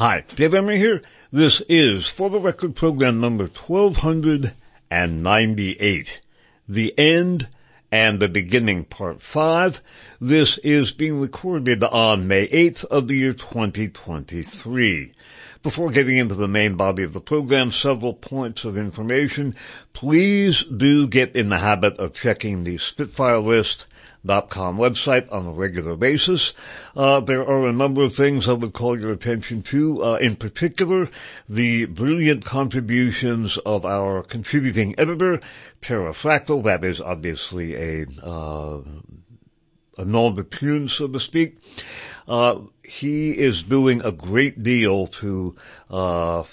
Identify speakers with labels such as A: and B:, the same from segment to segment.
A: Hi, Dave Emory here. This is For the Record program number 1298. The End and the Beginning Part 5. This is being recorded on May 8th of the year 2023. Before getting into the main body of the program, several points of information. Please do get in the habit of checking the Spitfire list com website on a regular basis. Uh, there are a number of things I would call your attention to. Uh, in particular, the brilliant contributions of our contributing editor, Tara Pterrafractal. That is obviously a uh, a nom de plume, so to speak. Uh, he is doing a great deal to uh,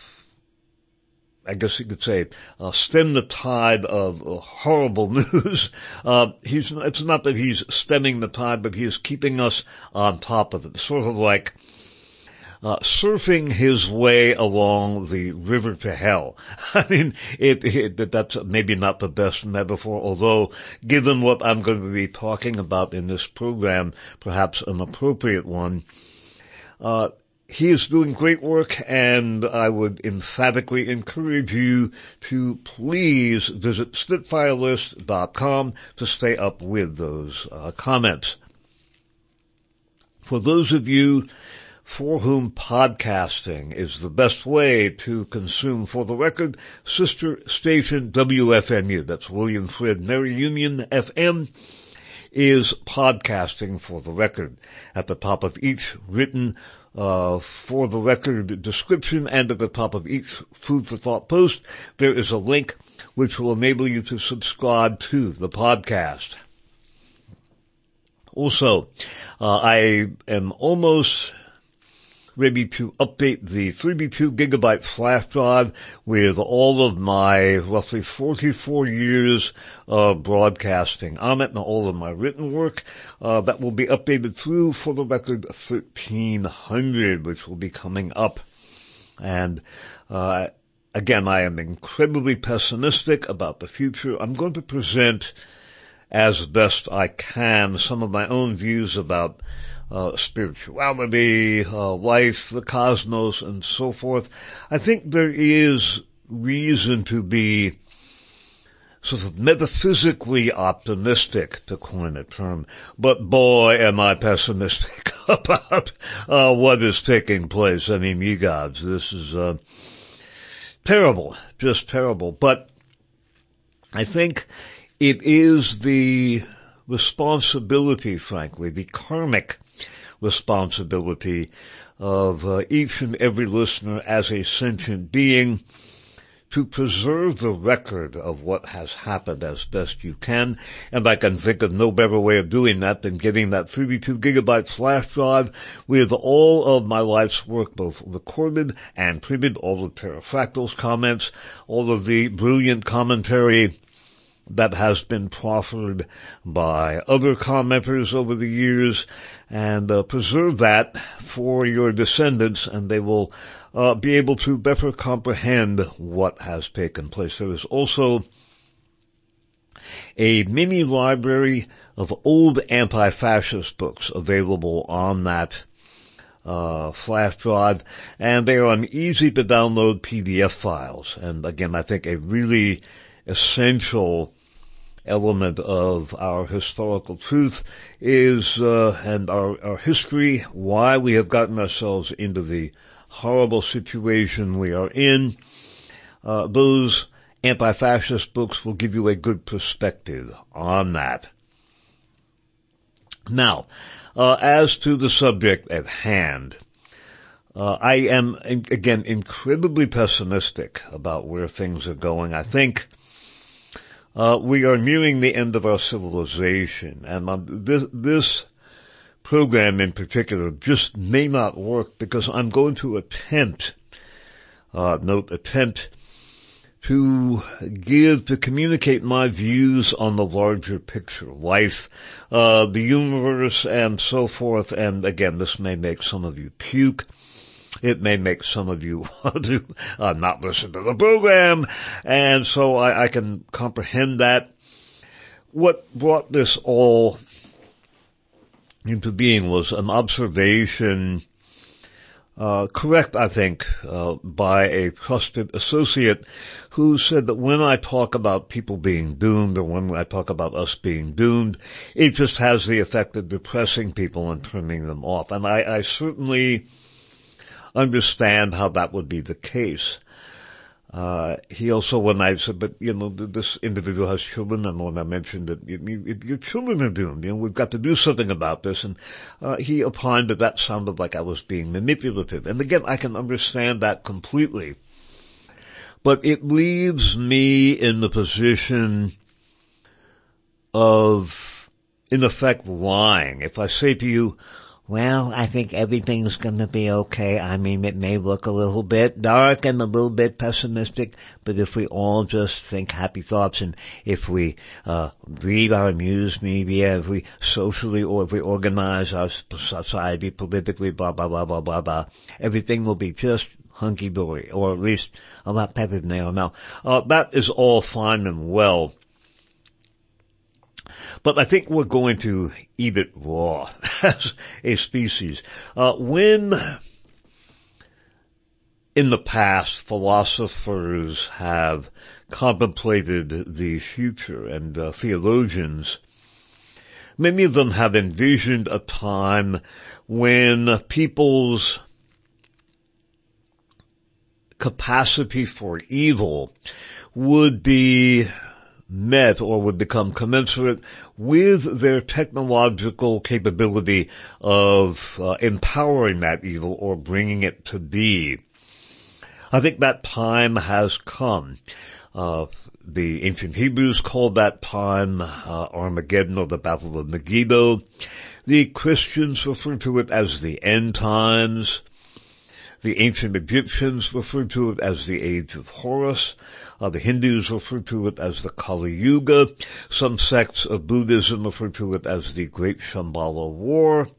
A: I guess you could say, uh, stem the tide of uh, horrible news. Uh, he's, it's not that he's stemming the tide, but he is keeping us on top of it. Sort of like, uh, surfing his way along the river to hell. I mean, it, it, that's maybe not the best metaphor, although given what I'm going to be talking about in this program, perhaps an appropriate one. He is doing great work and I would emphatically encourage you to please visit spitfirelist.com to stay up with those uh, comments. For those of you for whom podcasting is the best way to consume, for the record, sister station WFMU, that's William Fred Mary Union FM, is podcasting for the record. At the top of each written uh, for the record description and at the top of each food for thought post, there is a link which will enable you to subscribe to the podcast. Also, uh, I am almost ready to update the 32 gigabyte flash drive with all of my roughly 44 years of broadcasting on it and all of my written work. Uh, that will be updated through, for the record, 1300, which will be coming up. And, uh, again, I am incredibly pessimistic about the future. I'm going to present as best I can some of my own views about uh, spirituality, uh, life, the cosmos, and so forth. I think there is reason to be sort of metaphysically optimistic, to coin a term, but boy am I pessimistic about uh, what is taking place. I mean, ye gods, this is uh, terrible, just terrible. But I think it is the responsibility, frankly, the karmic responsibility of uh, each and every listener as a sentient being to preserve the record of what has happened as best you can. And I can think of no better way of doing that than getting that 32 gigabyte flash drive with all of my life's work, both recorded and printed, all of Pterrafractal's comments, all of the brilliant commentary that has been proffered by other commenters over the years and uh, preserve that for your descendants and they will uh, be able to better comprehend what has taken place. There is also a mini library of old anti-fascist books available on that uh, flash drive, and they are on easy to download PDF files. And again, I think a really essential element of our historical truth is, uh, and our, our history, why we have gotten ourselves into the horrible situation we are in. Uh, those anti-fascist books will give you a good perspective on that. Now, uh, as to the subject at hand, uh, I am again incredibly pessimistic about where things are going. I think uh, we are nearing the end of our civilization, and um, this, this program in particular just may not work because I'm going to attempt, uh, note attempt, to give, to communicate my views on the larger picture, life, uh, the universe, and so forth. And again, this may make some of you puke. It may make some of you want to uh, not listen to the program, and so I, I can comprehend that. What brought this all into being was an observation uh, correct, I think, uh, by a trusted associate who said that when I talk about people being doomed or when I talk about us being doomed, it just has the effect of depressing people and turning them off. And I, I certainly understand how that would be the case. Uh, he also, when I said, but you know, this individual has children, and when I mentioned that your children are doomed, you know, we've got to do something about this, and uh, he opined that that sounded like I was being manipulative. And again, I can understand that completely. But it leaves me in the position of, in effect, lying. If I say to you, well, I think everything's gonna be okay. I mean, it may look a little bit dark and a little bit pessimistic, but if we all just think happy thoughts and if we, uh, read our news media, if we socially or if we organize our society politically, blah, blah, blah, blah, blah, blah, everything will be just hunky-dory, or at least a lot better than they are now. Uh, that is all fine and well. But I think we're going to eat it raw as a species. Uh, when in the past philosophers have contemplated the future and uh, theologians, many of them have envisioned a time when people's capacity for evil would be met or would become commensurate with their technological capability of uh, empowering that evil or bringing it to be. I think that time has come. Uh, the ancient Hebrews called that time uh, Armageddon or the Battle of Megiddo. The Christians refer to it as the end times. The ancient Egyptians referred to it as the Age of Horus. Uh, the Hindus refer to it as the Kali Yuga. Some sects of Buddhism refer to it as the Great Shambhala War.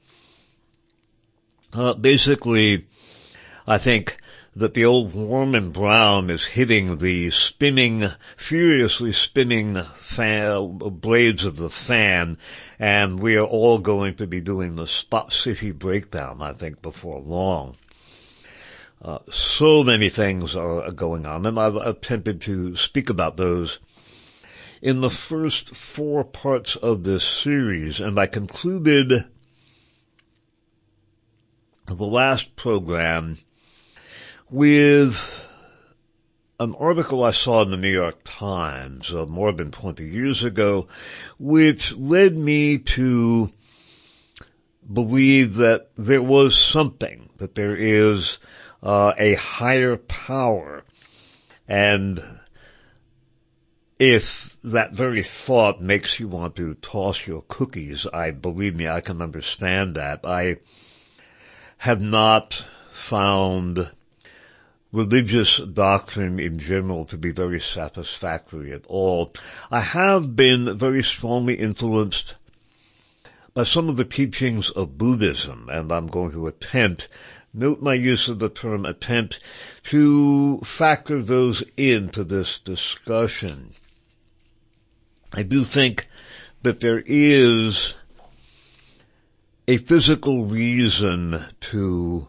A: Uh, basically, I think that the old Warman Brown is hitting the spinning, furiously spinning fan, blades of the fan, and we are all going to be doing the Spot City breakdown, I think, before long. Uh, so many things are going on, and I've attempted to speak about those in the first four parts of this series, and I concluded the last program with an article I saw in the New York Times uh, more than 20 years ago, which led me to believe that there was something, that there is uh, a higher power. And if that very thought makes you want to toss your cookies, I believe me, I can understand that. I have not found religious doctrine in general to be very satisfactory at all. I have been very strongly influenced by some of the teachings of Buddhism, and I'm going to attempt note my use of the term attempt to factor those into this discussion. I do think that there is a physical reason to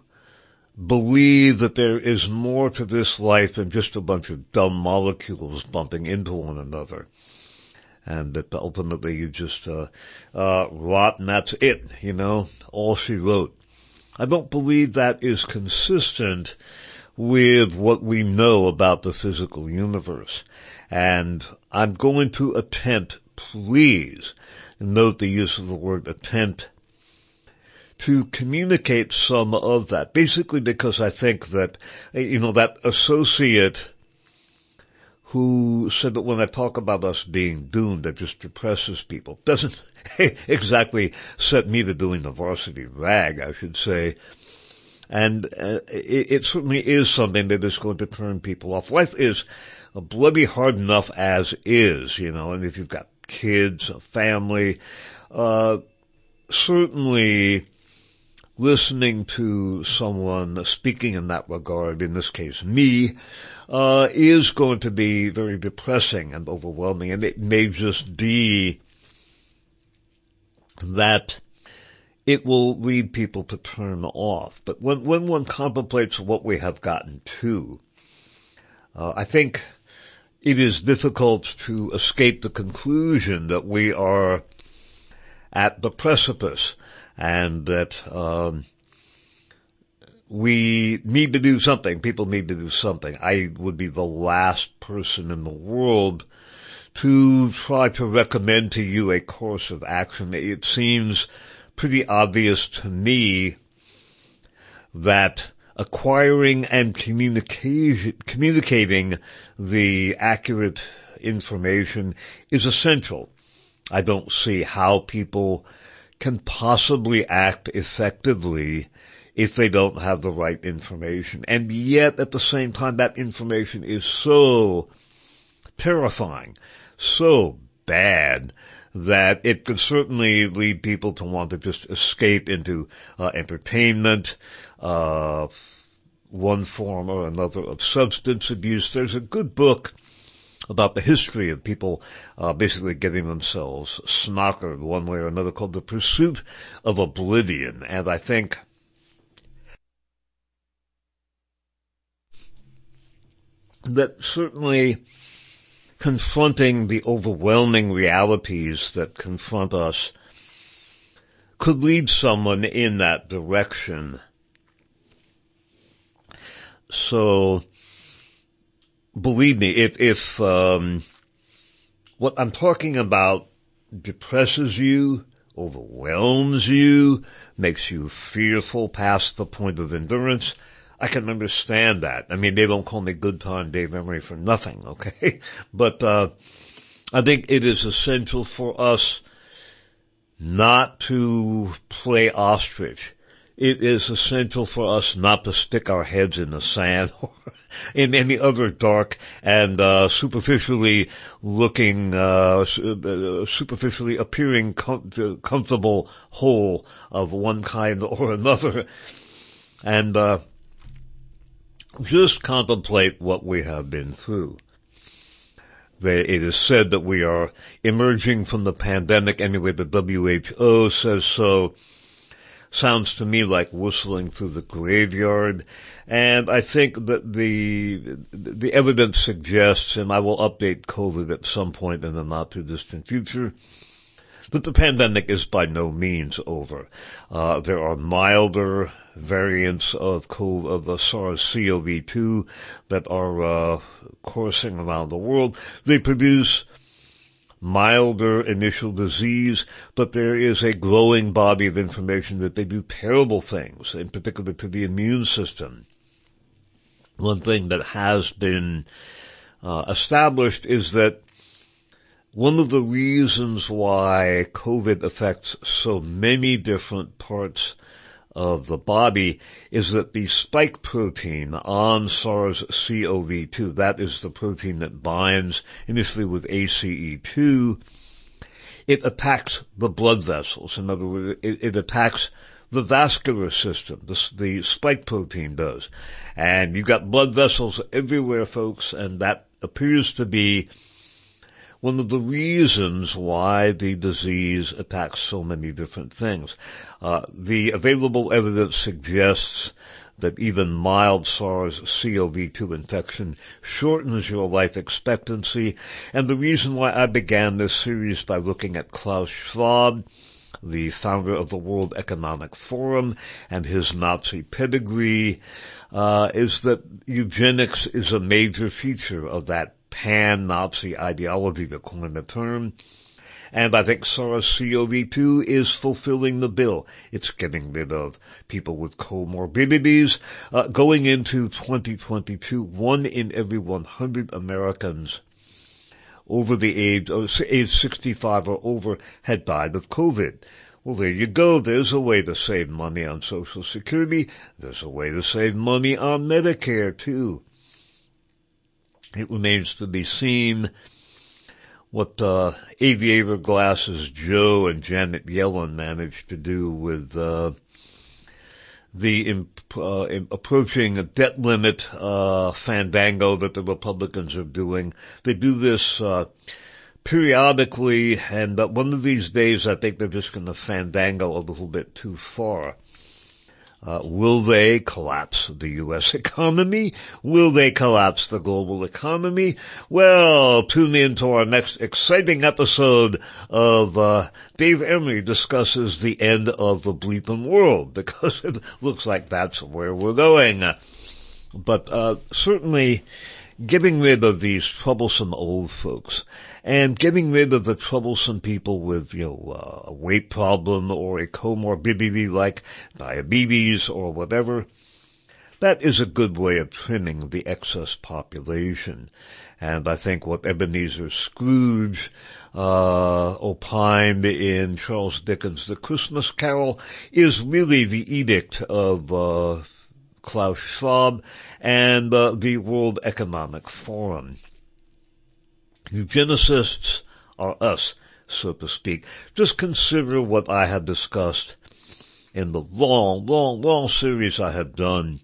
A: believe that there is more to this life than just a bunch of dumb molecules bumping into one another. And that ultimately you just, uh, uh, rot and that's it, you know, all she wrote. I don't believe that is consistent with what we know about the physical universe. And I'm going to attempt, please note the use of the word attempt, to communicate some of that. Basically because I think that, you know, that associate who said that when I talk about us being doomed, that just depresses people. Doesn't exactly set me to doing the varsity rag, I should say. And uh, it, it, certainly is something that is going to turn people off. Life is bloody hard enough as is, you know, and if you've got kids, a family, uh, certainly listening to someone speaking in that regard, in this case me, uh, is going to be very depressing and overwhelming, and it may just be that it will lead people to turn off. But when, when one contemplates what we have gotten to, uh, I think it is difficult to escape the conclusion that we are at the precipice and that um, we need to do something. People need to do something. I would be the last person in the world to try to recommend to you a course of action. It seems pretty obvious to me that acquiring and communicating the accurate information is essential. I don't see how people can possibly act effectively if they don't have the right information. And yet at the same time that information is so terrifying, so bad that it could certainly lead people to want to just escape into uh, entertainment, uh, one form or another of substance abuse. There's a good book about the history of people uh, basically getting themselves snockered one way or another called The Pursuit of Oblivion. And I think that certainly confronting the overwhelming realities that confront us could lead someone in that direction. So, believe me, if, if, um, what I'm talking about depresses you, overwhelms you, makes you fearful past the point of endurance, I can understand that. I mean, they don't call me Good Time Dave Emory for nothing, okay? But, uh, I think it is essential for us not to play ostrich. It is essential for us not to stick our heads in the sand or in any other dark and uh, superficially looking, uh, uh superficially appearing com- comfortable hole of one kind or another. And uh, just contemplate what we have been through. It is said that we are emerging from the pandemic. Anyway, the WHO says so. Sounds to me like whistling through the graveyard. And I think that the, the evidence suggests, and I will update COVID at some point in the not too distant future, that the pandemic is by no means over. Uh, there are milder variants of COVID, of the SARS-CoV-2 that are uh, coursing around the world. They produce milder initial disease, but there is a growing body of information that they do terrible things, in particular to the immune system. One thing that has been uh, established is that one of the reasons why COVID affects so many different parts of the body is that the spike protein on SARS-CoV-2, that is the protein that binds initially with ACE2, it attacks the blood vessels. In other words, it, it attacks the vascular system. The, the spike protein does. And you've got blood vessels everywhere, folks, and that appears to be one of the reasons why the disease attacks so many different things. Uh, the available evidence suggests that even mild SARS-CoV-2 infection shortens your life expectancy. And the reason why I began this series by looking at Klaus Schwab, the founder of the World Economic Forum and his Nazi pedigree, uh, is that eugenics is a major feature of that pan-Nazi ideology to coin the term. And I think SARS-CoV-2 is fulfilling the bill. It's getting rid of people with comorbidities. Uh, going into 2022, one in every 100 Americans over the age of age 65 or over had died of COVID. Well, there you go. There's a way to save money on Social Security. There's a way to save money on Medicare too. It remains to be seen what uh, aviator glasses Joe and Janet Yellen managed to do with uh, the imp- uh, approaching debt limit uh, fandango that the Republicans are doing. They do this uh, periodically, and one of these days I think they're just going to fandango a little bit too far. Uh, will they collapse the U.S. economy? Will they collapse the global economy? Well, tune in to our next exciting episode of uh, Dave Emory discusses the end of the bleeping world because it looks like that's where we're going. But uh, certainly, getting rid of these troublesome old folks and getting rid of the troublesome people with, you know, uh, a weight problem or a comorbidity like diabetes or whatever, that is a good way of trimming the excess population. And I think what Ebenezer Scrooge uh, opined in Charles Dickens' The Christmas Carol is really the edict of uh, Klaus Schwab and uh, the World Economic Forum. Eugenicists are us, so to speak. Just consider what I have discussed in the long, long, long series I have done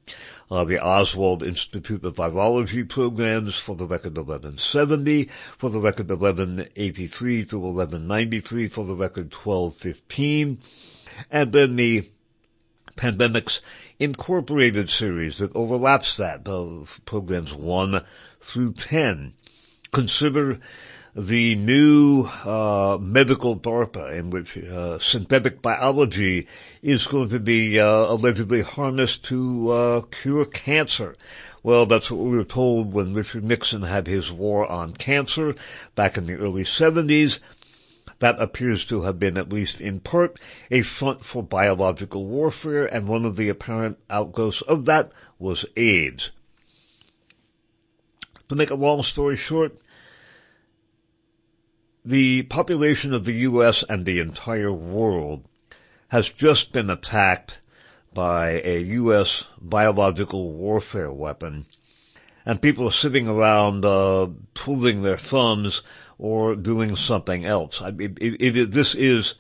A: uh, the Oswald Institute of Virology programs for the record 1170, for the record 1183 through 1193, for the record 1215, and then the Pandemics Incorporated series that overlaps that of programs 1 through 10. Consider the new uh, medical DARPA in which uh, synthetic biology is going to be uh, allegedly harnessed to uh, cure cancer. Well, that's what we were told when Richard Nixon had his war on cancer back in the early 70s. That appears to have been, at least in part, a front for biological warfare, and one of the apparent outgrowths of that was AIDS. To make a long story short, the population of the U.S. and the entire world has just been attacked by a U.S. biological warfare weapon, and people are sitting around uh, twiddling their thumbs or doing something else. I mean, it, it, this is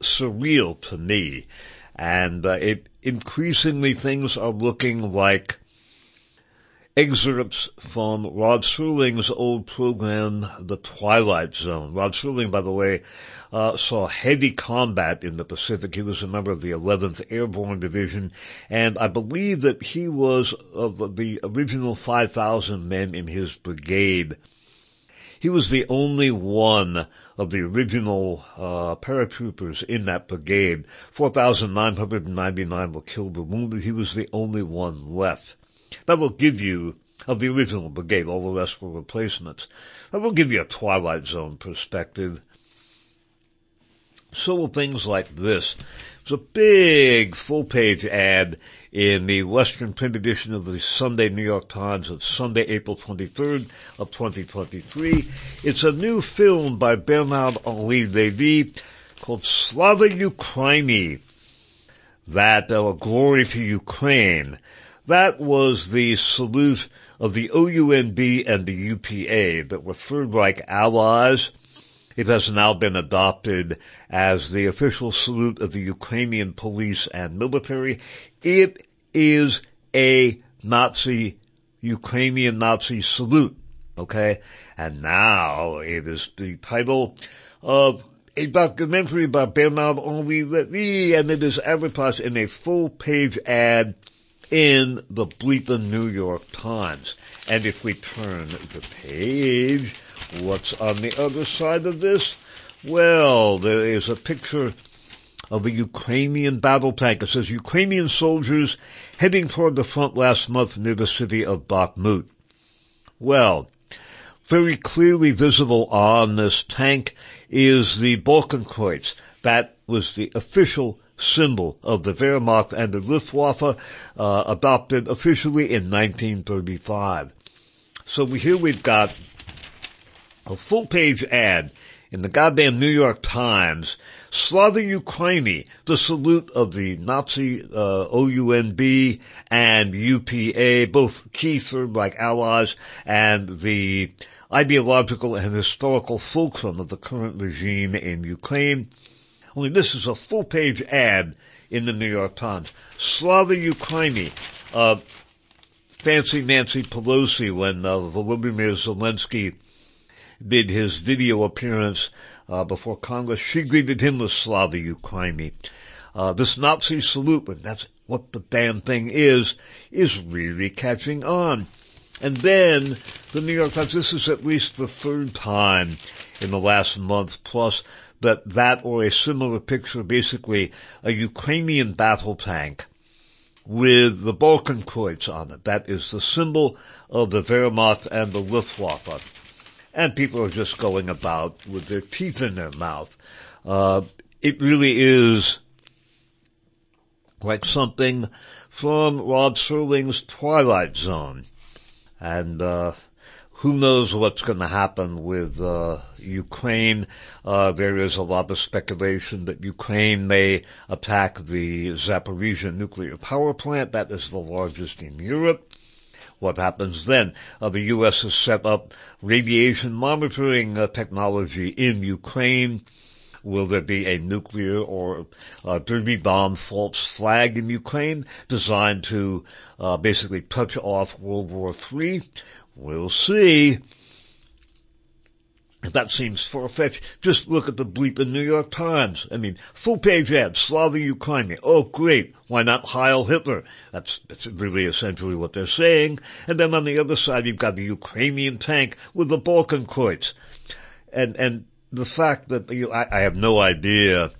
A: surreal to me. And uh, it, increasingly things are looking like excerpts from Rod Serling's old program, The Twilight Zone. Rod Serling, by the way, uh, saw heavy combat in the Pacific. He was a member of the 11th Airborne Division, and I believe that he was of the original 5,000 men in his brigade he was the only one of the original uh, paratroopers in that brigade. 4,999 were killed or wounded. He was the only one left. That will give you, of the original brigade, all the rest were replacements. That will give you a Twilight Zone perspective. So will things like this. It's a big full page ad in the Western print edition of the Sunday New York Times of Sunday, April 23rd of 2023. It's a new film by Bernard Henri Levy called Slava Ukraini. That, uh, glory to Ukraine. That was the salute of the OUNB and the UPA that were Third Reich allies. It has now been adopted as the official salute of the Ukrainian police and military. It is a Nazi, Ukrainian Nazi salute. Okay? And now it is the title of a documentary by Bernard Henri Levy and it is advertised in a full page ad in the bleeping New York Times. And if we turn the page, what's on the other side of this? Well, there is a picture of a Ukrainian battle tank. It says Ukrainian soldiers heading toward the front last month near the city of Bakhmut. Well, very clearly visible on this tank is the Balkenkreuz. That was the official symbol of the Wehrmacht and the Luftwaffe, uh, adopted officially in 1935. So here we've got a full page ad in the goddamn New York Times Slava Ukraini, the salute of the Nazi uh, OUNB and UPA, both key Third Reich allies, and the ideological and historical fulcrum of the current regime in Ukraine. Only this is a full-page ad in the New York Times. Slava Ukraini, uh, fancy Nancy Pelosi when uh, Volodymyr Zelensky did his video appearance uh, before Congress, she greeted him with Slava Ukraini. Uh, this Nazi salute, but that's what the damn thing is, is really catching on. And then the New York Times, this is at least the third time in the last month plus that that or a similar picture, basically a Ukrainian battle tank with the Balkenkreuz on it. That is the symbol of the Wehrmacht and the Luftwaffe. And people are just going about with their teeth in their mouth. Uh, it really is like something from Rod Serling's Twilight Zone. And, uh, who knows what's going to happen with uh, Ukraine? Uh, there is a lot of speculation that Ukraine may attack the Zaporizhia nuclear power plant. That is the largest in Europe. What happens then? Uh, the U.S. has set up radiation monitoring uh, technology in Ukraine. Will there be a nuclear or a dirty bomb false flag in Ukraine designed to uh, basically touch off World War III? We'll see. That seems far-fetched. Just look at the bleep bleeping New York Times. I mean, full-page ad, Slava Ukraini. Oh, great. Why not Heil Hitler? That's, that's really essentially what they're saying. And then on the other side, you've got the Ukrainian tank with the Balkan Balkenkreuz. And, and the fact that you, I, I have no idea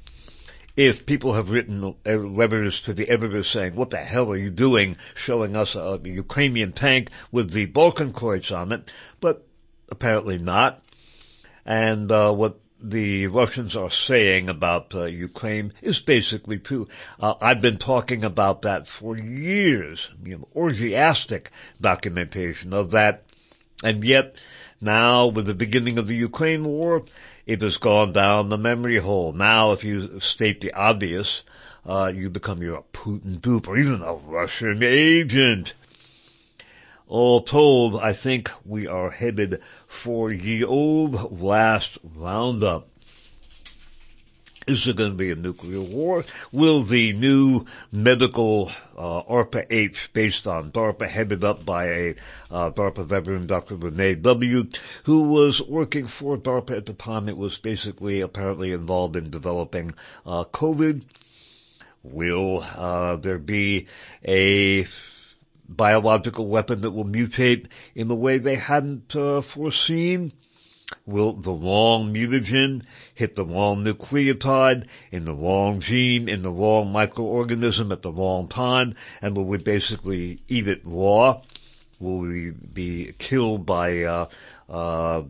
A: if people have written letters to the editor saying, what the hell are you doing showing us a, Ukrainian tank with the Balkan Balkenkreuz on it, but apparently not. And uh, what the Russians are saying about uh, Ukraine is basically true. Uh, I've been talking about that for years, you know, orgiastic documentation of that, and yet now with the beginning of the Ukraine war, it has gone down the memory hole. Now, if you state the obvious, uh, you become your Putin dupe or even a Russian agent. All told, I think we are headed for the old last roundup. Is there going to be a nuclear war? Will the new medical uh, ARPA-H based on DARPA headed up by a uh, DARPA veteran, Dr. Renee W., who was working for DARPA at the time it was basically apparently involved in developing uh, COVID? Will uh, there be a biological weapon that will mutate in the way they hadn't uh, foreseen? Will the wrong mutagen hit the wrong nucleotide in the wrong gene in the wrong microorganism at the wrong time and will we basically eat it raw? Will we be killed by uh, uh,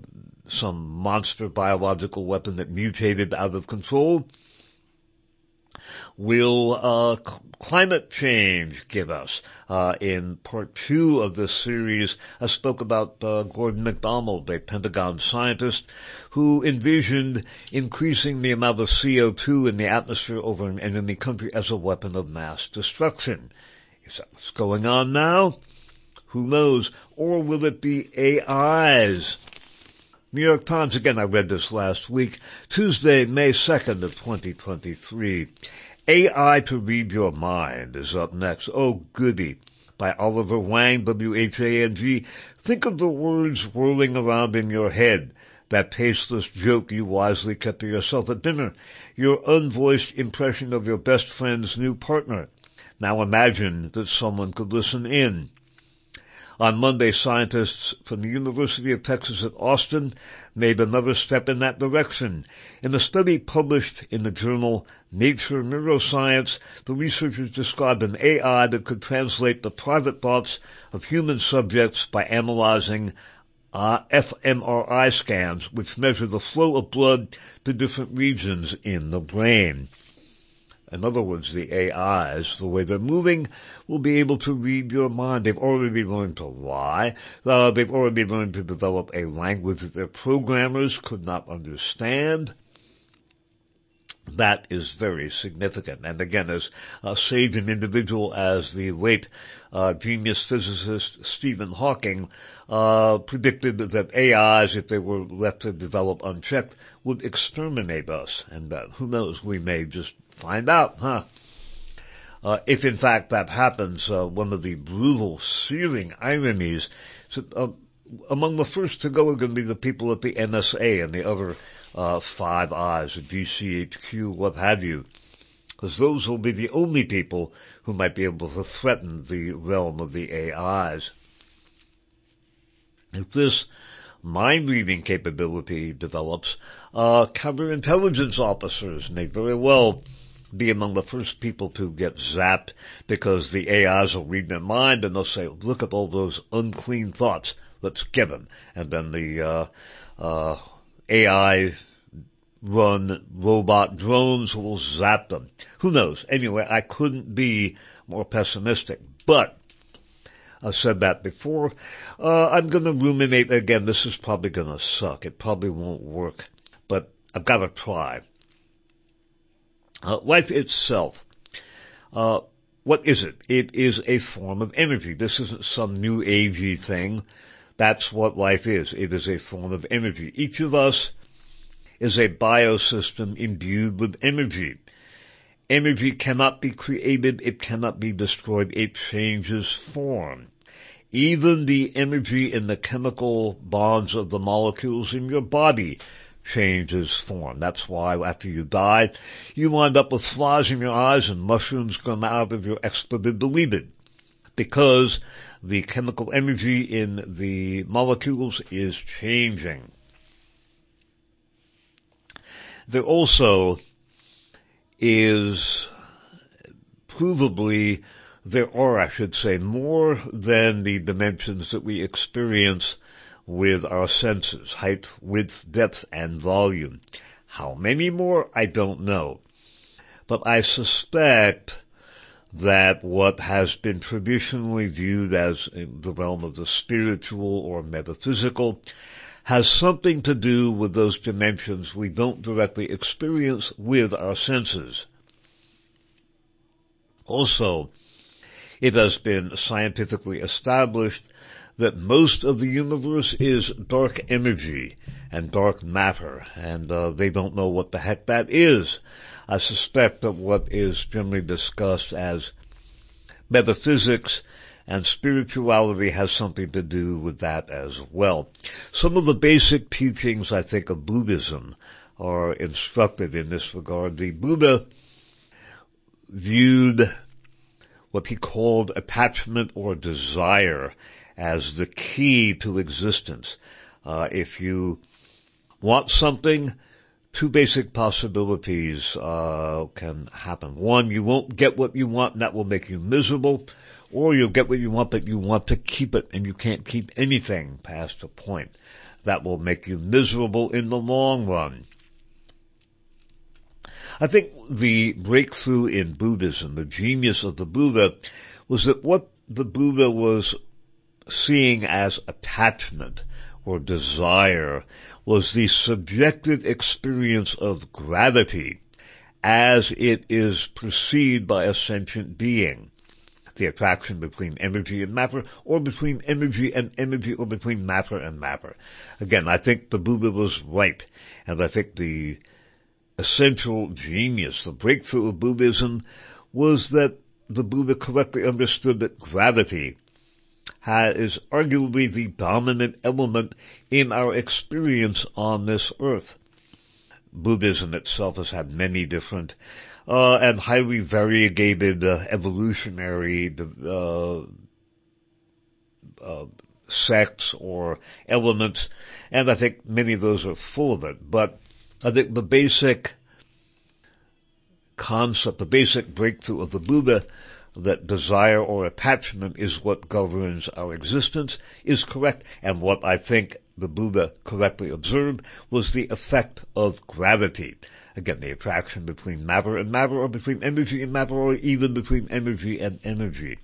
A: some monster biological weapon that mutated out of control? Will uh, climate change give us? Uh, in part two of this series, I spoke about uh, Gordon MacDonald, a Pentagon scientist who envisioned increasing the amount of CO2 in the atmosphere over an enemy country as a weapon of mass destruction. Is that what's going on now? Who knows? Or will it be AIs? New York Times, again, I read this last week, Tuesday, May 2nd of 2023. AI to Read Your Mind is up next. Oh goody. By Oliver Whang, W-H-A-N-G. Think of the words whirling around in your head. That tasteless joke you wisely kept to yourself at dinner. Your unvoiced impression of your best friend's new partner. Now imagine that someone could listen in. On Monday, scientists from the University of Texas at Austin made another step in that direction. In a study published in the journal Nature Neuroscience, the researchers described an AI that could translate the private thoughts of human subjects by analyzing uh, fMRI scans, which measure the flow of blood to different regions in the brain. In other words, the AIs, the way they're moving, will be able to read your mind. They've already been learned to lie. Uh, they've already been learned to develop a language that their programmers could not understand. That is very significant. And again, as uh, sage an individual as the late uh, genius physicist Stephen Hawking uh, predicted that AIs, if they were left to develop unchecked, would exterminate us. And uh, who knows, we may just find out, huh? Uh, if in fact that happens, uh, one of the brutal, searing ironies, uh, among the first to go are going to be the people at the NSA and the other uh, Five Eyes, GCHQ, what have you. Because those will be the only people who might be able to threaten the realm of the AIs. If this mind reading capability develops, uh, counterintelligence officers may very well be among the first people to get zapped because the AIs will read their mind and they'll say, look at all those unclean thoughts. Let's get them. And then the, uh, uh, AI run robot drones will zap them. Who knows? Anyway, I couldn't be more pessimistic, but I've said that before. Uh, I'm gonna ruminate again. This is probably gonna suck. It probably won't work, but I've gotta try. Uh, life itself. Uh, what is it? It is a form of energy. This isn't some new agey thing. That's what life is. It is a form of energy. Each of us is a biosystem imbued with energy. Energy cannot be created, it cannot be destroyed, it changes form. Even the energy in the chemical bonds of the molecules in your body changes form. That's why after you die, you wind up with flies in your eyes and mushrooms come out of your deleted. Because the chemical energy in the molecules is changing. There also is provably, there are, I should say, more than the dimensions that we experience with our senses, height, width, depth, and volume. How many more? I don't know. But I suspect that what has been traditionally viewed as the realm of the spiritual or metaphysical has something to do with those dimensions we don't directly experience with our senses. Also, it has been scientifically established that most of the universe is dark energy and dark matter, and uh, they don't know what the heck that is. I suspect that what is generally discussed as metaphysics and spirituality has something to do with that as well. Some of the basic teachings, I think, of Buddhism are instructive in this regard. The Buddha viewed what he called attachment or desire as the key to existence. Uh, if you want something, two basic possibilities uh, can happen. One, you won't get what you want, and that will make you miserable or you'll get what you want, but you want to keep it and you can't keep anything past a point. That will make you miserable in the long run. I think the breakthrough in Buddhism, the genius of the Buddha, was that what the Buddha was seeing as attachment or desire was the subjective experience of gravity as it is perceived by a sentient being the attraction between energy and matter, or between energy and energy, or between matter and matter. Again, I think the Buddha was right, and I think the essential genius, the breakthrough of Buddhism, was that the Buddha correctly understood that gravity is arguably the dominant element in our experience on this earth. Buddhism itself has had many different uh, and highly variegated uh, evolutionary uh, uh, sects or elements, and I think many of those are full of it. But I think the basic concept, the basic breakthrough of the Buddha that desire or attachment is what governs our existence is correct and what I think the Buddha correctly observed was the effect of gravity. Again, the attraction between matter and matter, or between energy and matter, or even between energy and energy.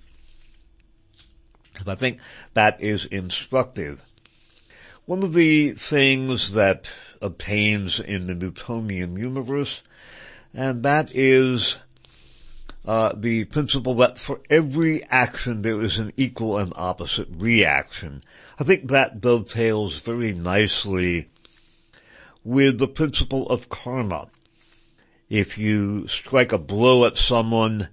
A: And I think that is instructive. One of the things that obtains in the Newtonian universe, and that is uh, the principle that for every action there is an equal and opposite reaction. I think that dovetails very nicely with the principle of karma if you strike a blow at someone,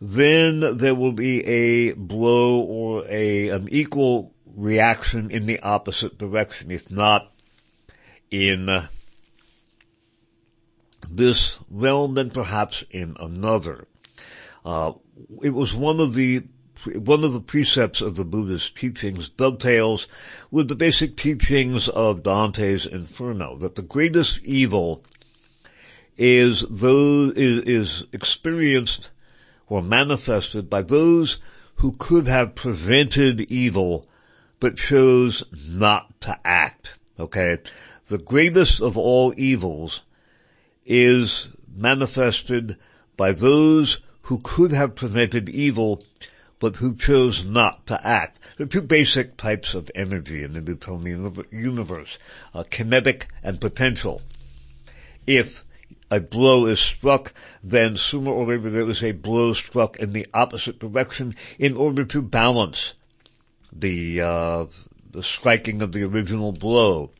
A: then there will be a blow or a an equal reaction in the opposite direction, if not in uh, this realm, then perhaps in another. Uh, it was one of the one of the precepts of the Buddhist teachings dovetails with the basic teachings of Dante's Inferno, that the greatest evil is those, is, is experienced or manifested by those who could have prevented evil but chose not to act. Okay? The greatest of all evils is manifested by those who could have prevented evil but who chose not to act. There are two basic types of energy in the Newtonian universe, kinetic and potential. If a blow is struck, then sooner or later there is a blow struck in the opposite direction in order to balance the, uh, the striking of the original blow.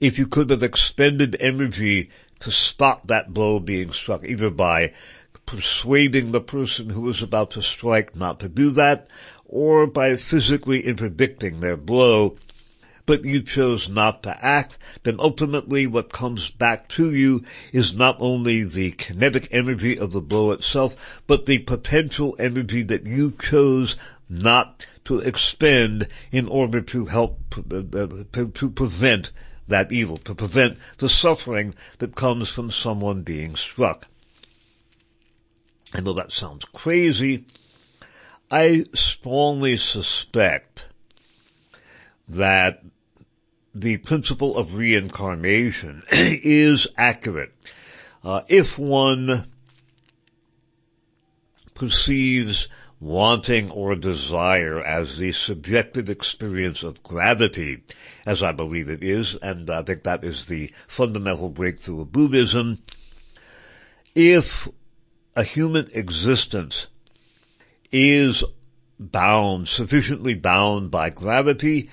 A: If you could have expended energy to stop that blow being struck, either by persuading the person who was about to strike not to do that, or by physically interdicting their blow, but you chose not to act, then ultimately what comes back to you is not only the kinetic energy of the blow itself, but the potential energy that you chose not to expend in order to help, uh, uh, to, to prevent that evil, to prevent the suffering that comes from someone being struck. I know that sounds crazy. I strongly suspect that the principle of reincarnation is accurate. Uh, if one perceives wanting or desire as the subjective experience of gravity, as I believe it is, and I think that is the fundamental breakthrough of Buddhism, if a human existence is bound, sufficiently bound by gravity,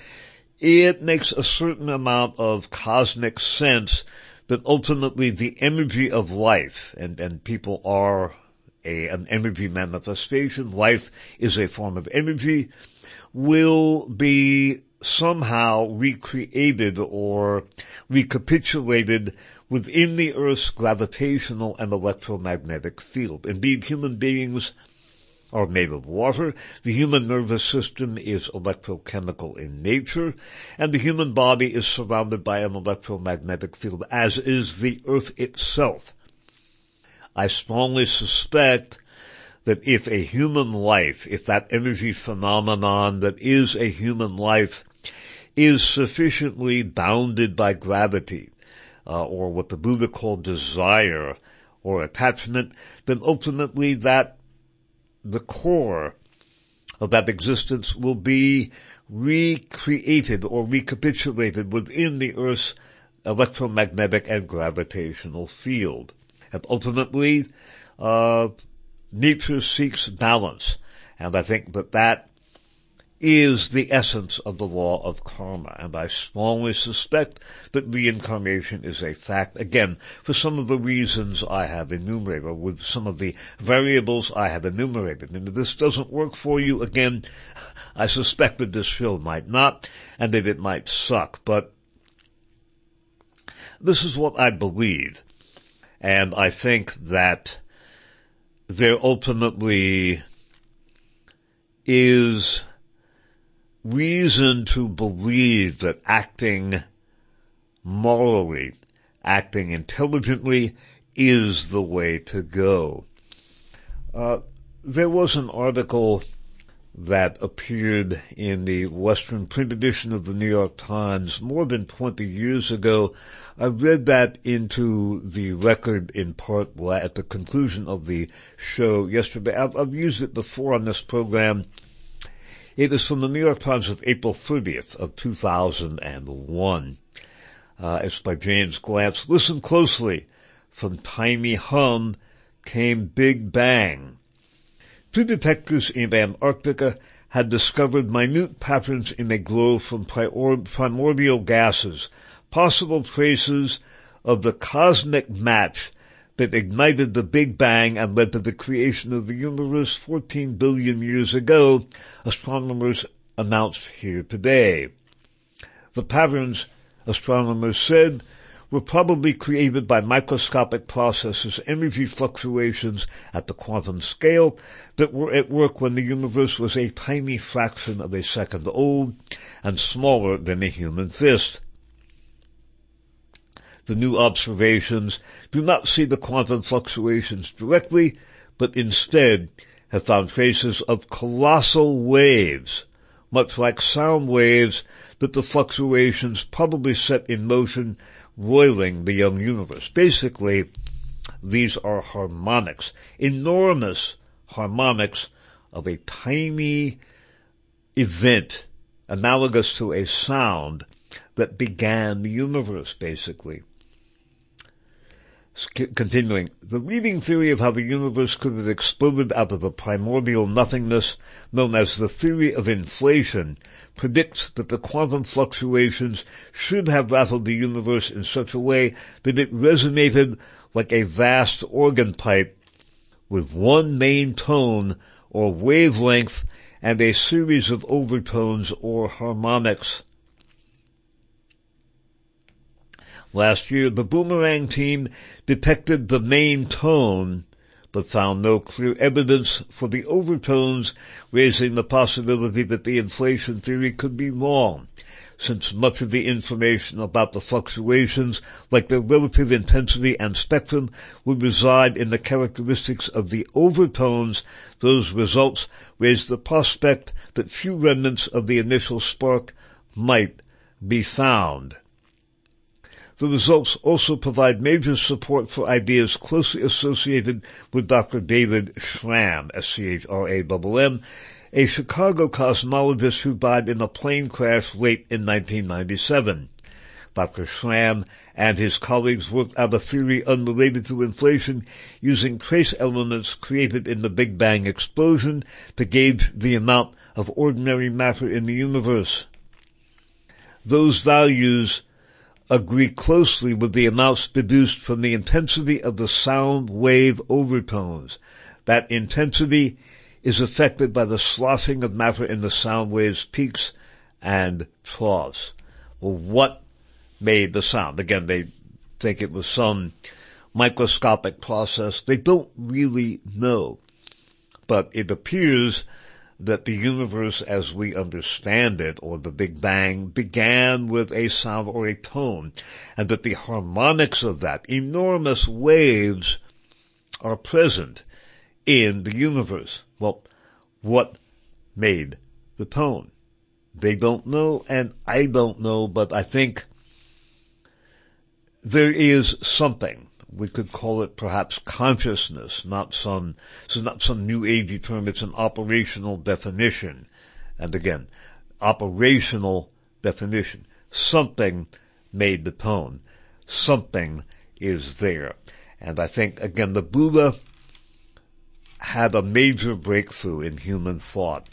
A: it makes a certain amount of cosmic sense that ultimately the energy of life, and, and people are a, an energy manifestation, life is a form of energy, will be somehow recreated or recapitulated within the Earth's gravitational and electromagnetic field. Indeed, human beings are made of water. The human nervous system is electrochemical in nature, and the human body is surrounded by an electromagnetic field, as is the earth itself. I strongly suspect that if a human life, if that energy phenomenon that is a human life is sufficiently bounded by gravity, uh, or what the Buddha called desire or attachment, then ultimately that the core of that existence will be recreated or recapitulated within the Earth's electromagnetic and gravitational field. And ultimately, uh, nature seeks balance. And I think that that is the essence of the law of karma, and I strongly suspect that reincarnation is a fact, again, for some of the reasons I have enumerated, with some of the variables I have enumerated. And if this doesn't work for you, again, I suspect that this show might not, and that it might suck, but this is what I believe, and I think that there ultimately is reason to believe that acting morally, acting intelligently is the way to go. Uh, there was an article that appeared in the Western print edition of the New York Times more than 20 years ago. I read that into the record in part at the conclusion of the show yesterday. I've, I've used it before on this program it is from the New York Times of April 30th of 2001. Uh, it's by James Glanz. Listen closely. From Tiny Hum came Big Bang. Detectives in Antarctica had discovered minute patterns in a glow from primordial gases, possible traces of the cosmic match that ignited the Big Bang and led to the creation of the universe 14 billion years ago, astronomers announced here today. The patterns, astronomers said, were probably created by microscopic processes, energy fluctuations at the quantum scale that were at work when the universe was a tiny fraction of a second old and smaller than a human fist. The new observations do not see the quantum fluctuations directly, but instead have found traces of colossal waves, much like sound waves that the fluctuations probably set in motion roiling the young universe. Basically, these are harmonics, enormous harmonics of a tiny event analogous to a sound that began the universe, basically. Continuing, the leading theory of how the universe could have exploded out of the primordial nothingness, known as the theory of inflation, predicts that the quantum fluctuations should have rattled the universe in such a way that it resonated like a vast organ pipe with one main tone or wavelength and a series of overtones or harmonics. Last year, the Boomerang team detected the main tone, but found no clear evidence for the overtones, raising the possibility that the inflation theory could be wrong, since much of the information about the fluctuations, like their relative intensity and spectrum, would reside in the characteristics of the overtones, those results raise the prospect that few remnants of the initial spark might be found. The results also provide major support for ideas closely associated with Dr. David Schramm, S-C-H-R-A-M-M, a Chicago cosmologist who died in a plane crash late in 1997. Dr. Schramm and his colleagues worked out a theory unrelated to inflation using trace elements created in the Big Bang explosion to gauge the amount of ordinary matter in the universe. Those values agree closely with the amounts deduced from the intensity of the sound wave overtones. That intensity is affected by the sloshing of matter in the sound wave's peaks and troughs. Well, what made the sound? Again, they think it was some microscopic process. They don't really know. But it appears that the universe as we understand it, or the Big Bang, began with a sound or a tone, and that the harmonics of that, enormous waves, are present in the universe. Well, what made the tone? They don't know, and I don't know, but I think there is something we could call it perhaps consciousness, not some, this is not some new agey term, it's an operational definition. And again, operational definition. Something made the tone. Something is there. And I think again the Buddha had a major breakthrough in human thought.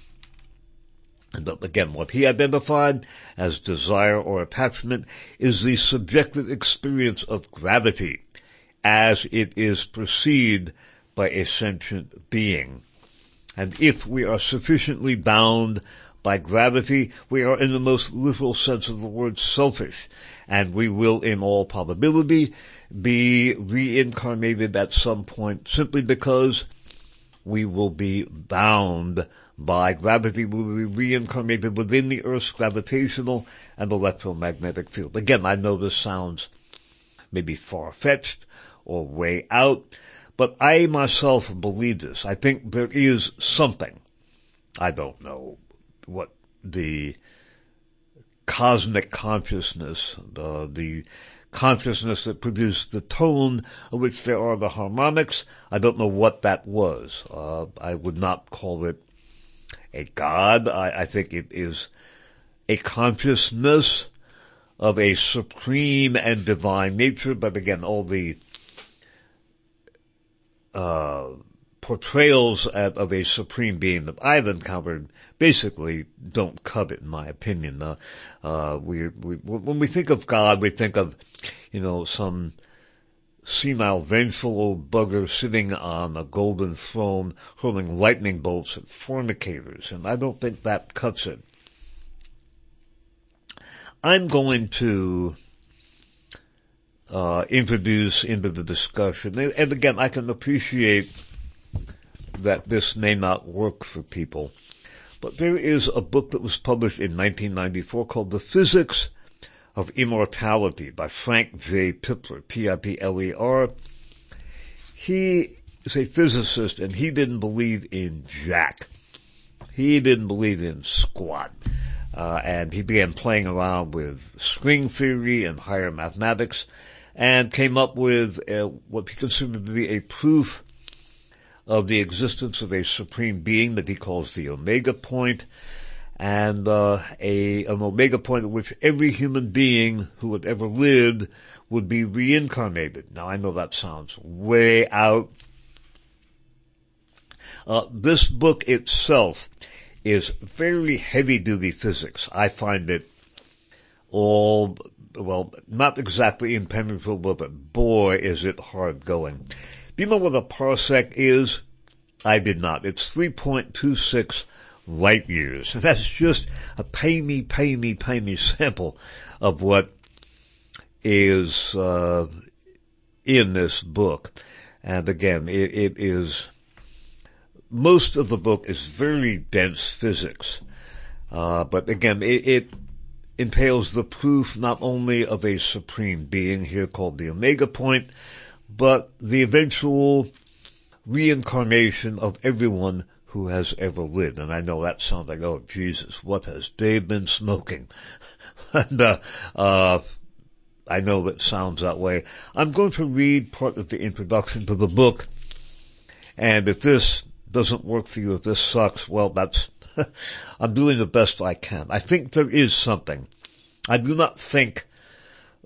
A: And again, what he identified as desire or attachment is the subjective experience of gravity as it is perceived by a sentient being. And if we are sufficiently bound by gravity, we are in the most literal sense of the word selfish, and we will in all probability be reincarnated at some point simply because we will be bound by gravity, we will be reincarnated within the Earth's gravitational and electromagnetic field. Again, I know this sounds maybe far-fetched, or way out. But I myself believe this. I think there is something. I don't know what the cosmic consciousness, the, the consciousness that produced the tone of which there are the harmonics. I don't know what that was. Uh, I would not call it a God. I, I think it is a consciousness of a supreme and divine nature, but again, all the uh, portrayals of, a supreme being that I've encountered basically don't cut it, in my opinion. Uh, uh, we, we, when we think of God, we think of, you know, some senile, vengeful old bugger sitting on a golden throne hurling lightning bolts at fornicators, and I don't think that cuts it. I'm going to uh, introduce into the discussion, and again, I can appreciate that this may not work for people, but there is a book that was published in 1994 called The Physics of Immortality by Frank J. Tipler, T-I-P-L-E-R. He is a physicist and he didn't believe in jack. He didn't believe in squat. Uh, and he began playing around with string theory and higher mathematics and came up with what he considered to be a proof of the existence of a supreme being that he calls the omega point and uh, a an omega point at which every human being who had ever lived would be reincarnated. Now I know that sounds way out. Uh, this book itself is very heavy duty physics. I find it all, well, not exactly in impenetrable, but boy is it hard going. Do you know what a parsec is? I did not. It's 3.26 light years. And that's just a pay me, pay me, pay me sample of what is, uh, in this book. And again, it, it is most of the book is very dense physics. Uh, but again, it, it, entails the proof not only of a supreme being here called the Omega Point, but the eventual reincarnation of everyone who has ever lived. And I know that sounds like, oh Jesus, what has Dave been smoking? and, uh, uh, I know that sounds that way. I'm going to read part of the introduction to the book. And if this doesn't work for you, if this sucks, well, that's, I'm doing the best I can. I think there is something. I do not think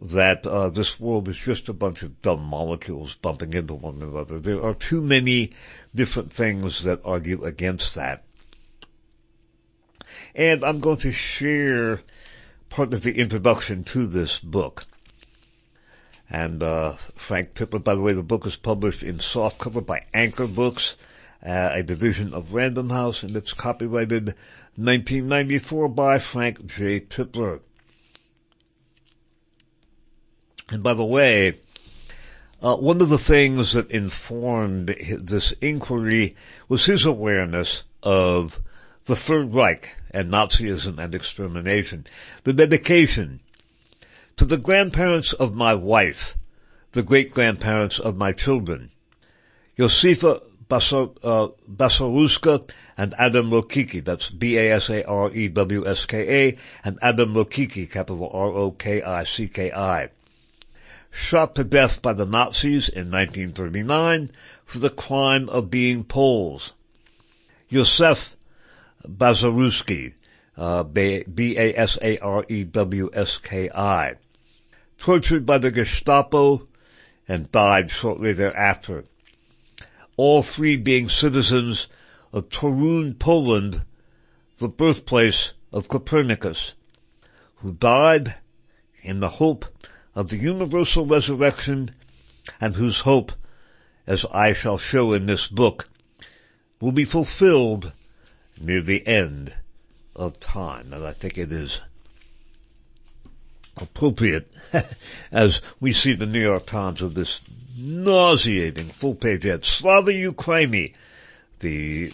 A: that uh, this world is just a bunch of dumb molecules bumping into one another. There are too many different things that argue against that. And I'm going to share part of the introduction to this book. And uh, Frank Tipler, by the way, the book is published in softcover by Anchor Books uh, a division of Random House, and it's copyrighted 1994 by Frank J. Tipler. And by the way, uh, one of the things that informed this inquiry was his awareness of the Third Reich and Nazism and extermination, the dedication to the grandparents of my wife, the great-grandparents of my children, Josefa Basarewska uh, and Adam Rokicki. That's B-A-S-A-R-E-W-S-K-A and Adam Rokicki, capital R-O-K-I-C-K-I. Shot to death by the Nazis in 1939 for the crime of being Poles. Jozef Basarewski, uh, B-A-S-A-R-E-W-S-K-I. Tortured by the Gestapo and died shortly thereafter all three being citizens of Torun, Poland, the birthplace of Copernicus, who died in the hope of the universal resurrection and whose hope, as I shall show in this book, will be fulfilled near the end of time. And I think it is appropriate as we see the New York Times of this nauseating full page ad. Slava Ukraini, the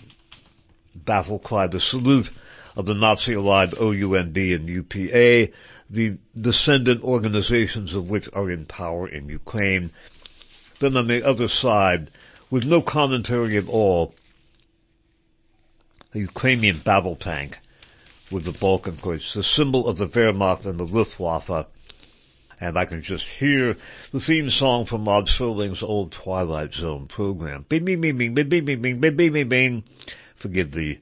A: battle cry, the salute of the Nazi-allied OUNB and UPA, the descendant organizations of which are in power in Ukraine. Then on the other side, with no commentary at all, a Ukrainian battle tank with the Balkenkreuz, the symbol of the Wehrmacht and the Luftwaffe, and I can just hear the theme song from Rod Serling's old Twilight Zone program. Bing, bing, bing, bing, bing, bing, bing, bing, bing, bing, bing, bing. Forgive the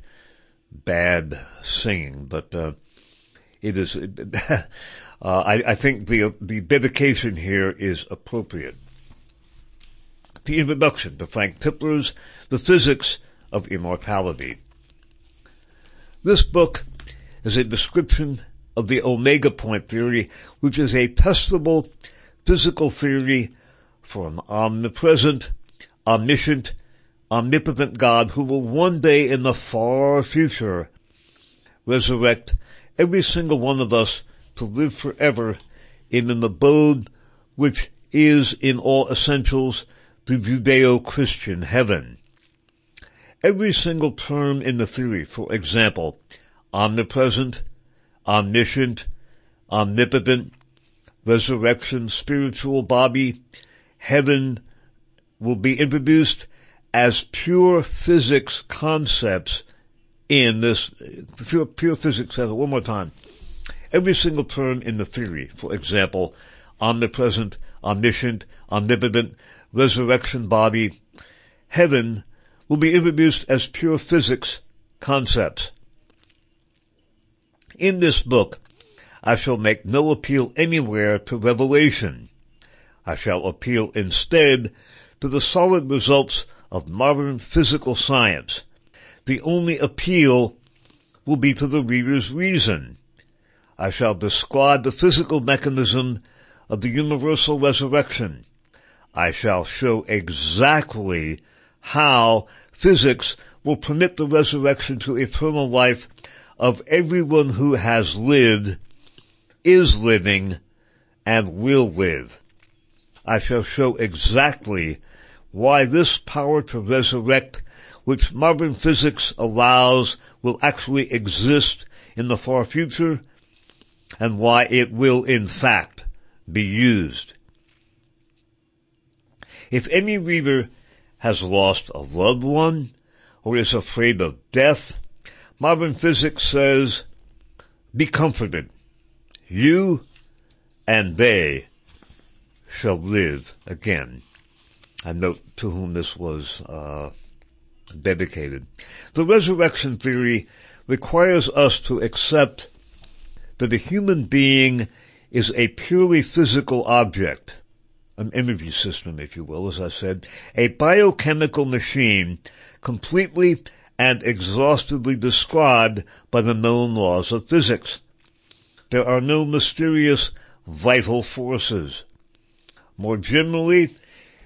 A: bad singing, but, uh, it is, uh, I, I think the, the dedication here is appropriate. The introduction to Frank Tipler's The Physics of Immortality. This book is a description of the omega point theory, which is a testable physical theory for an omnipresent, omniscient, omnipotent God who will one day in the far future resurrect every single one of us to live forever in an abode which is in all essentials the Judeo-Christian heaven. Every single term in the theory, for example, omnipresent, omniscient, omnipotent, resurrection, spiritual body, heaven will be introduced as pure physics concepts in this pure, pure physics. One more time. Every single term in the theory, for example, omnipresent, omniscient, omnipotent, resurrection body, heaven will be introduced as pure physics concepts. In this book, I shall make no appeal anywhere to revelation. I shall appeal instead to the solid results of modern physical science. The only appeal will be to the reader's reason. I shall describe the physical mechanism of the universal resurrection. I shall show exactly how physics will permit the resurrection to eternal life of everyone who has lived, is living, and will live. I shall show exactly why this power to resurrect, which modern physics allows, will actually exist in the far future, and why it will in fact be used. If any reader has lost a loved one or is afraid of death, modern physics says, be comforted. You and they shall live again. I note to whom this was uh, dedicated. The resurrection theory requires us to accept that a human being is a purely physical object, an energy system, if you will, as I said, a biochemical machine completely and exhaustively described by the known laws of physics. There are no mysterious vital forces. More generally,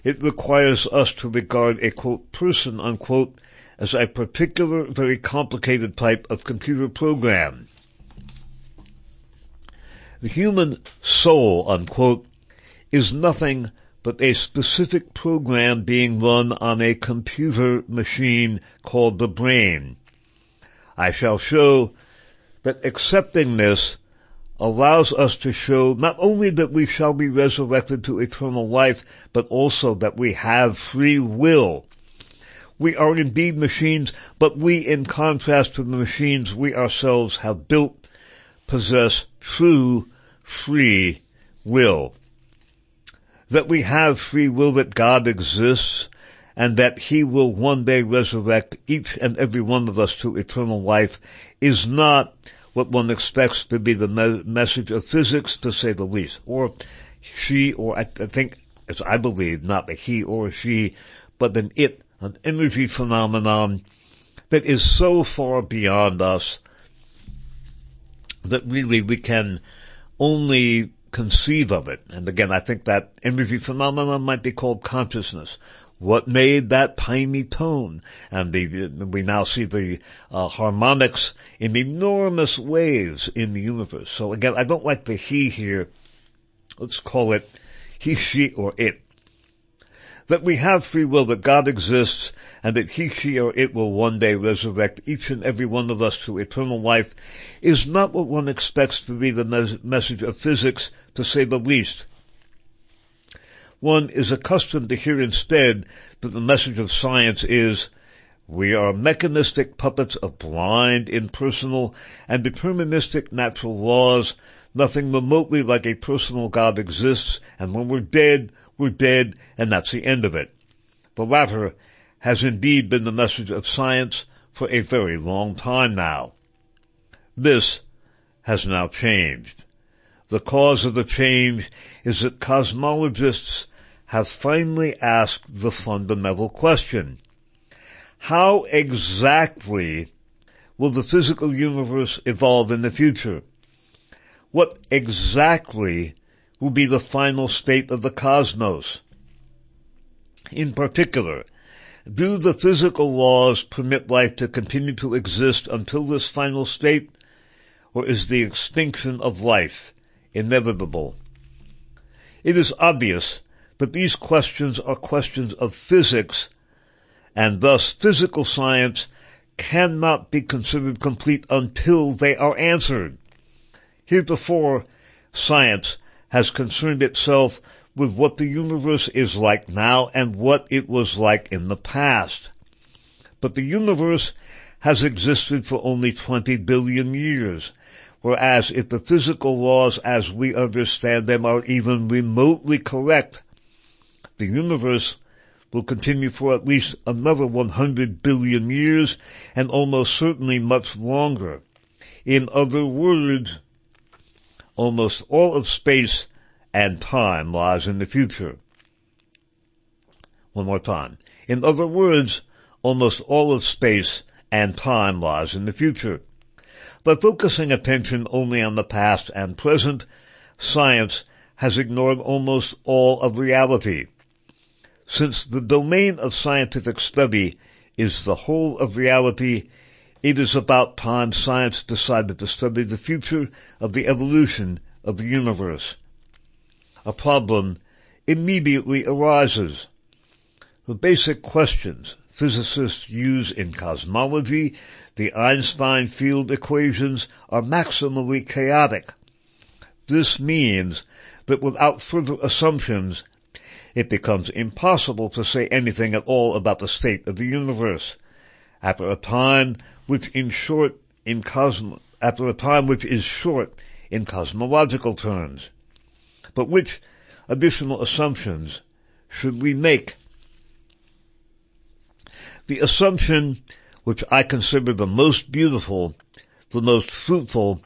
A: it requires us to regard a quote person unquote as a particular very complicated type of computer program. The human soul unquote is nothing but a specific program being run on a computer machine called the brain. I shall show that accepting this allows us to show not only that we shall be resurrected to eternal life, but also that we have free will. We are indeed machines, but we, in contrast to the machines we ourselves have built, possess true free will. That we have free will, that God exists, and that He will one day resurrect each and every one of us to eternal life is not what one expects to be the me- message of physics, to say the least. Or she, or I, I think, as I believe, not a he or a she, but an it, an energy phenomenon that is so far beyond us that really we can only conceive of it. And again, I think that energy phenomenon might be called consciousness what made that tiny tone? And the, we now see the uh, harmonics in enormous waves in the universe. So again, I don't like the he here. Let's call it he, she, or it. That we have free will, that God exists, and that he, she, or it will one day resurrect each and every one of us to eternal life is not what one expects to be the mes- message of physics, to say the least one is accustomed to hear instead that the message of science is we are mechanistic puppets of blind, impersonal, and deterministic natural laws. Nothing remotely like a personal God exists, and when we're dead, we're dead, and that's the end of it. The latter has indeed been the message of science for a very long time now. This has now changed. The cause of the change is that cosmologists have finally asked the fundamental question. How exactly will the physical universe evolve in the future? What exactly will be the final state of the cosmos? In particular, do the physical laws permit life to continue to exist until this final state, or is the extinction of life inevitable. It is obvious that these questions are questions of physics and thus physical science cannot be considered complete until they are answered. Heretofore, science has concerned itself with what the universe is like now and what it was like in the past. But the universe has existed for only 20 billion years, whereas if the physical laws as we understand them are even remotely correct, the universe will continue for at least another 100 billion years and almost certainly much longer. In other words, almost all of space and time lies in the future. One more time. In other words, almost all of space and time lies in the future. By focusing attention only on the past and present, science has ignored almost all of reality. Since the domain of scientific study is the whole of reality, it is about time science decided to study the future of the evolution of the universe. A problem immediately arises. The basic questions physicists use in cosmology, the Einstein field equations, are maximally chaotic. This means that without further assumptions, it becomes impossible to say anything at all about the state of the universe. After a time which in short, in cosmo, after a time which is short in cosmological terms. But which additional assumptions should we make? The assumption which I consider the most beautiful, the most fruitful,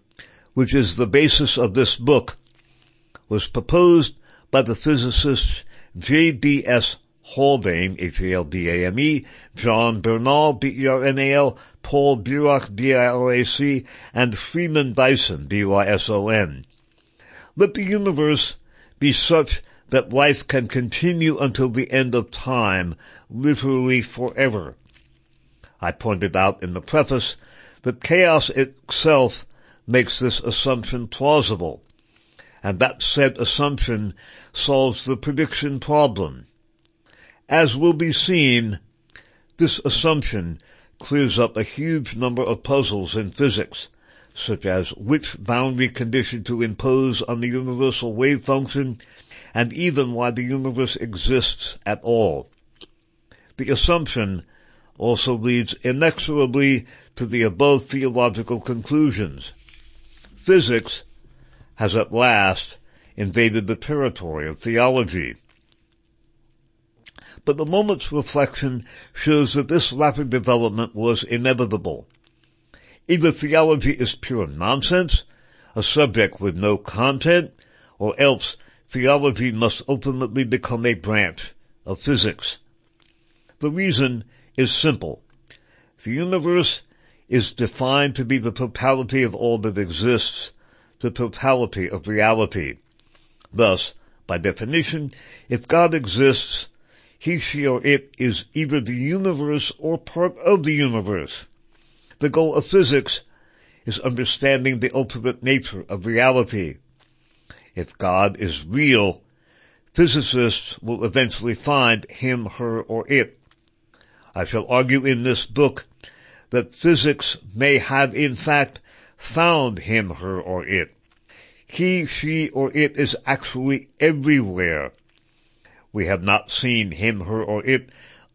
A: which is the basis of this book, was proposed by the physicists J.B.S. Haldane, H-A-L-D-A-N-E, John Bernal, B-E-R-N-A-L, Paul Dirac, D-I-R-A-C, and Freeman Dyson, D-Y-S-O-N. Let the universe be such that life can continue until the end of time, literally forever. I pointed out in the preface that chaos itself makes this assumption plausible and that said assumption solves the prediction problem. As will be seen, this assumption clears up a huge number of puzzles in physics, such as which boundary condition to impose on the universal wave function, and even why the universe exists at all. The assumption also leads inexorably to the above theological conclusions. Physics has at last invaded the territory of theology. But the moment's reflection shows that this rapid development was inevitable. Either theology is pure nonsense, a subject with no content, or else theology must ultimately become a branch of physics. The reason is simple. The universe is defined to be the totality of all that exists, the totality of reality. Thus, by definition, if God exists, he, she, or it is either the universe or part of the universe. The goal of physics is understanding the ultimate nature of reality. If God is real, physicists will eventually find him, her, or it. I shall argue in this book that physics may have in fact found him, her, or it. He, she, or it is actually everywhere. We have not seen him, her, or it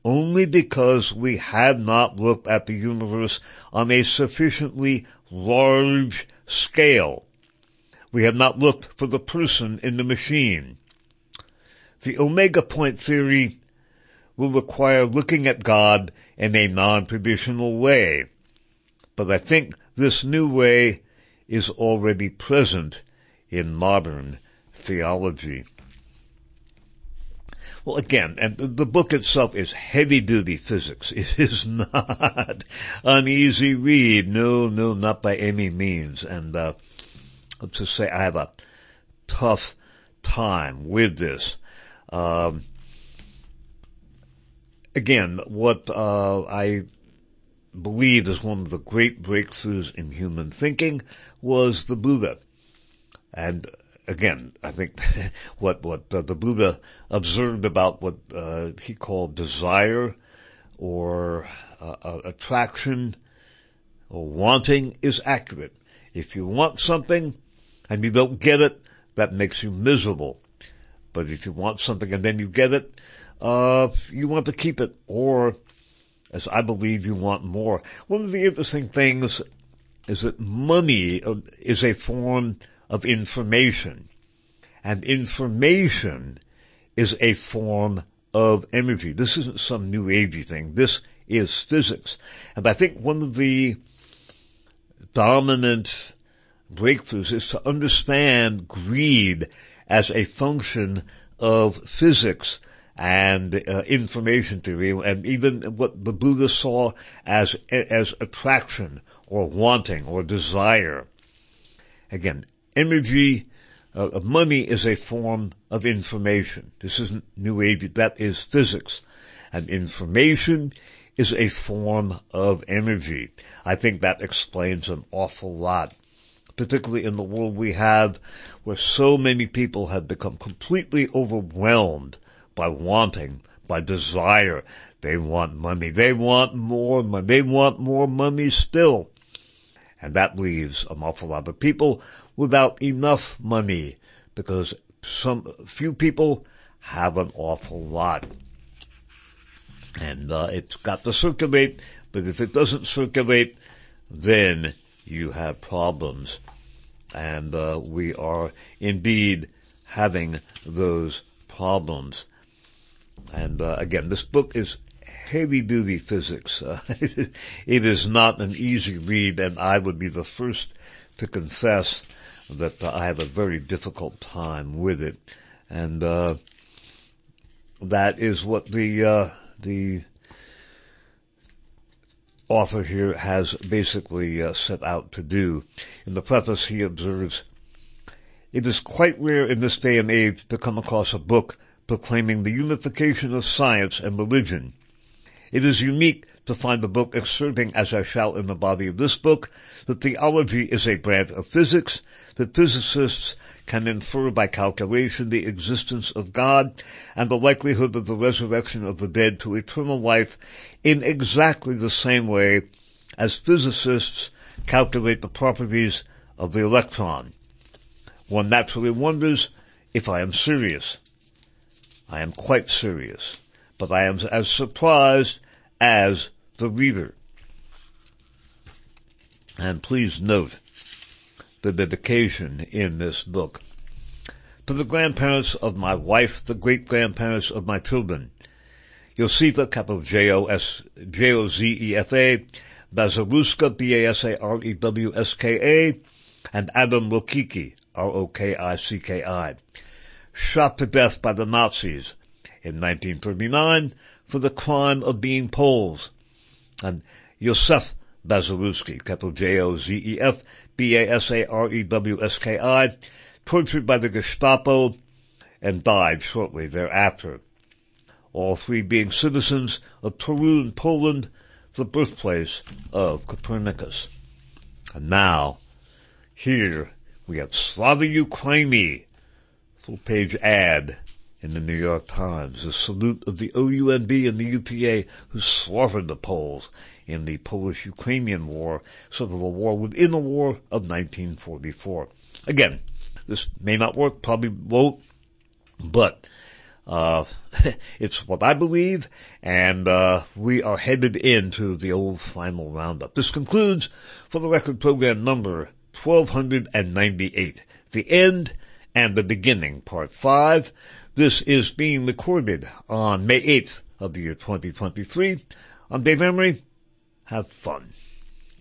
A: only because we have not looked at the universe on a sufficiently large scale. We have not looked for the person in the machine. The omega point theory will require looking at God in a non-traditional way. But I think this new way is already present in modern theology. Well, again, and the book itself is heavy duty physics. It is not an easy read. No, no, not by any means. And, uh, let's just say I have a tough time with this. Um, again, what, uh, I believe is one of the great breakthroughs in human thinking was the Buddha. And again, I think what what uh, the Buddha observed about what uh, he called desire or uh, attraction or wanting is accurate. If you want something and you don't get it, that makes you miserable. But if you want something and then you get it, uh, you want to keep it, or as I believe you want more. One of the interesting things is that money uh, is a form of information. And information is a form of energy. This isn't some new agey thing. This is physics. And I think one of the dominant breakthroughs is to understand greed as a function of physics and uh, information theory and even what the Buddha saw as as attraction or wanting or desire. Again, energy uh, money is a form of information. This isn't new age, that is physics. And information is a form of energy. I think that explains an awful lot particularly in the world we have where so many people have become completely overwhelmed by wanting, by desire. They want money. They want more money. They want more money still. And that leaves an awful lot of people without enough money because some few people have an awful lot. And uh, it's got to circulate, but if it doesn't circulate, then you have problems. And uh, we are indeed having those problems. And uh, again, this book is heavy duty physics. Uh, it is not an easy read, and I would be the first to confess that uh, I have a very difficult time with it. And uh, that is what the uh, the author here has basically uh, set out to do. In the preface, he observes, "It is quite rare in this day and age to come across a book proclaiming the unification of science and religion. It is unique to find the book asserting, as I shall in the body of this book, that theology is a branch of physics, that physicists can infer by calculation the existence of God and the likelihood of the resurrection of the dead to eternal life in exactly the same way as physicists calculate the properties of the electron. One naturally wonders if I am serious. I am quite serious, but I am as surprised as the reader. And please note the dedication in this book. To the grandparents of my wife, the great grandparents of my children, Josefa, capital J-O-S, J-O-Z-E-F-A, Basarewska, B-A-S-A-R-E-W-S-K-A, and Adam Rokicki, R-O-K-I-C-K-I, shot to death by the Nazis in 1939 for the crime of being Poles. And Jozef Basarewski, capital J-O-Z-E-F, B-A-S-A-R-E-W-S-K-I, tortured by the Gestapo and died shortly thereafter. All three being citizens of Torun, Poland, the birthplace of Copernicus. And now, here we have Slava Ukraini, full page ad in the New York Times, a salute of the OUNB and the UPA who slaughtered the Poles in the Polish-Ukrainian War, sort of a war within a war of 1944. Again, this may not work, probably won't, but uh, it's what I believe, and uh, we are headed into the old final roundup. This concludes, for the record program number 1298, the end and the beginning, part five. This is being recorded on May 8th of the year 2023. I'm Dave Emory. Have fun.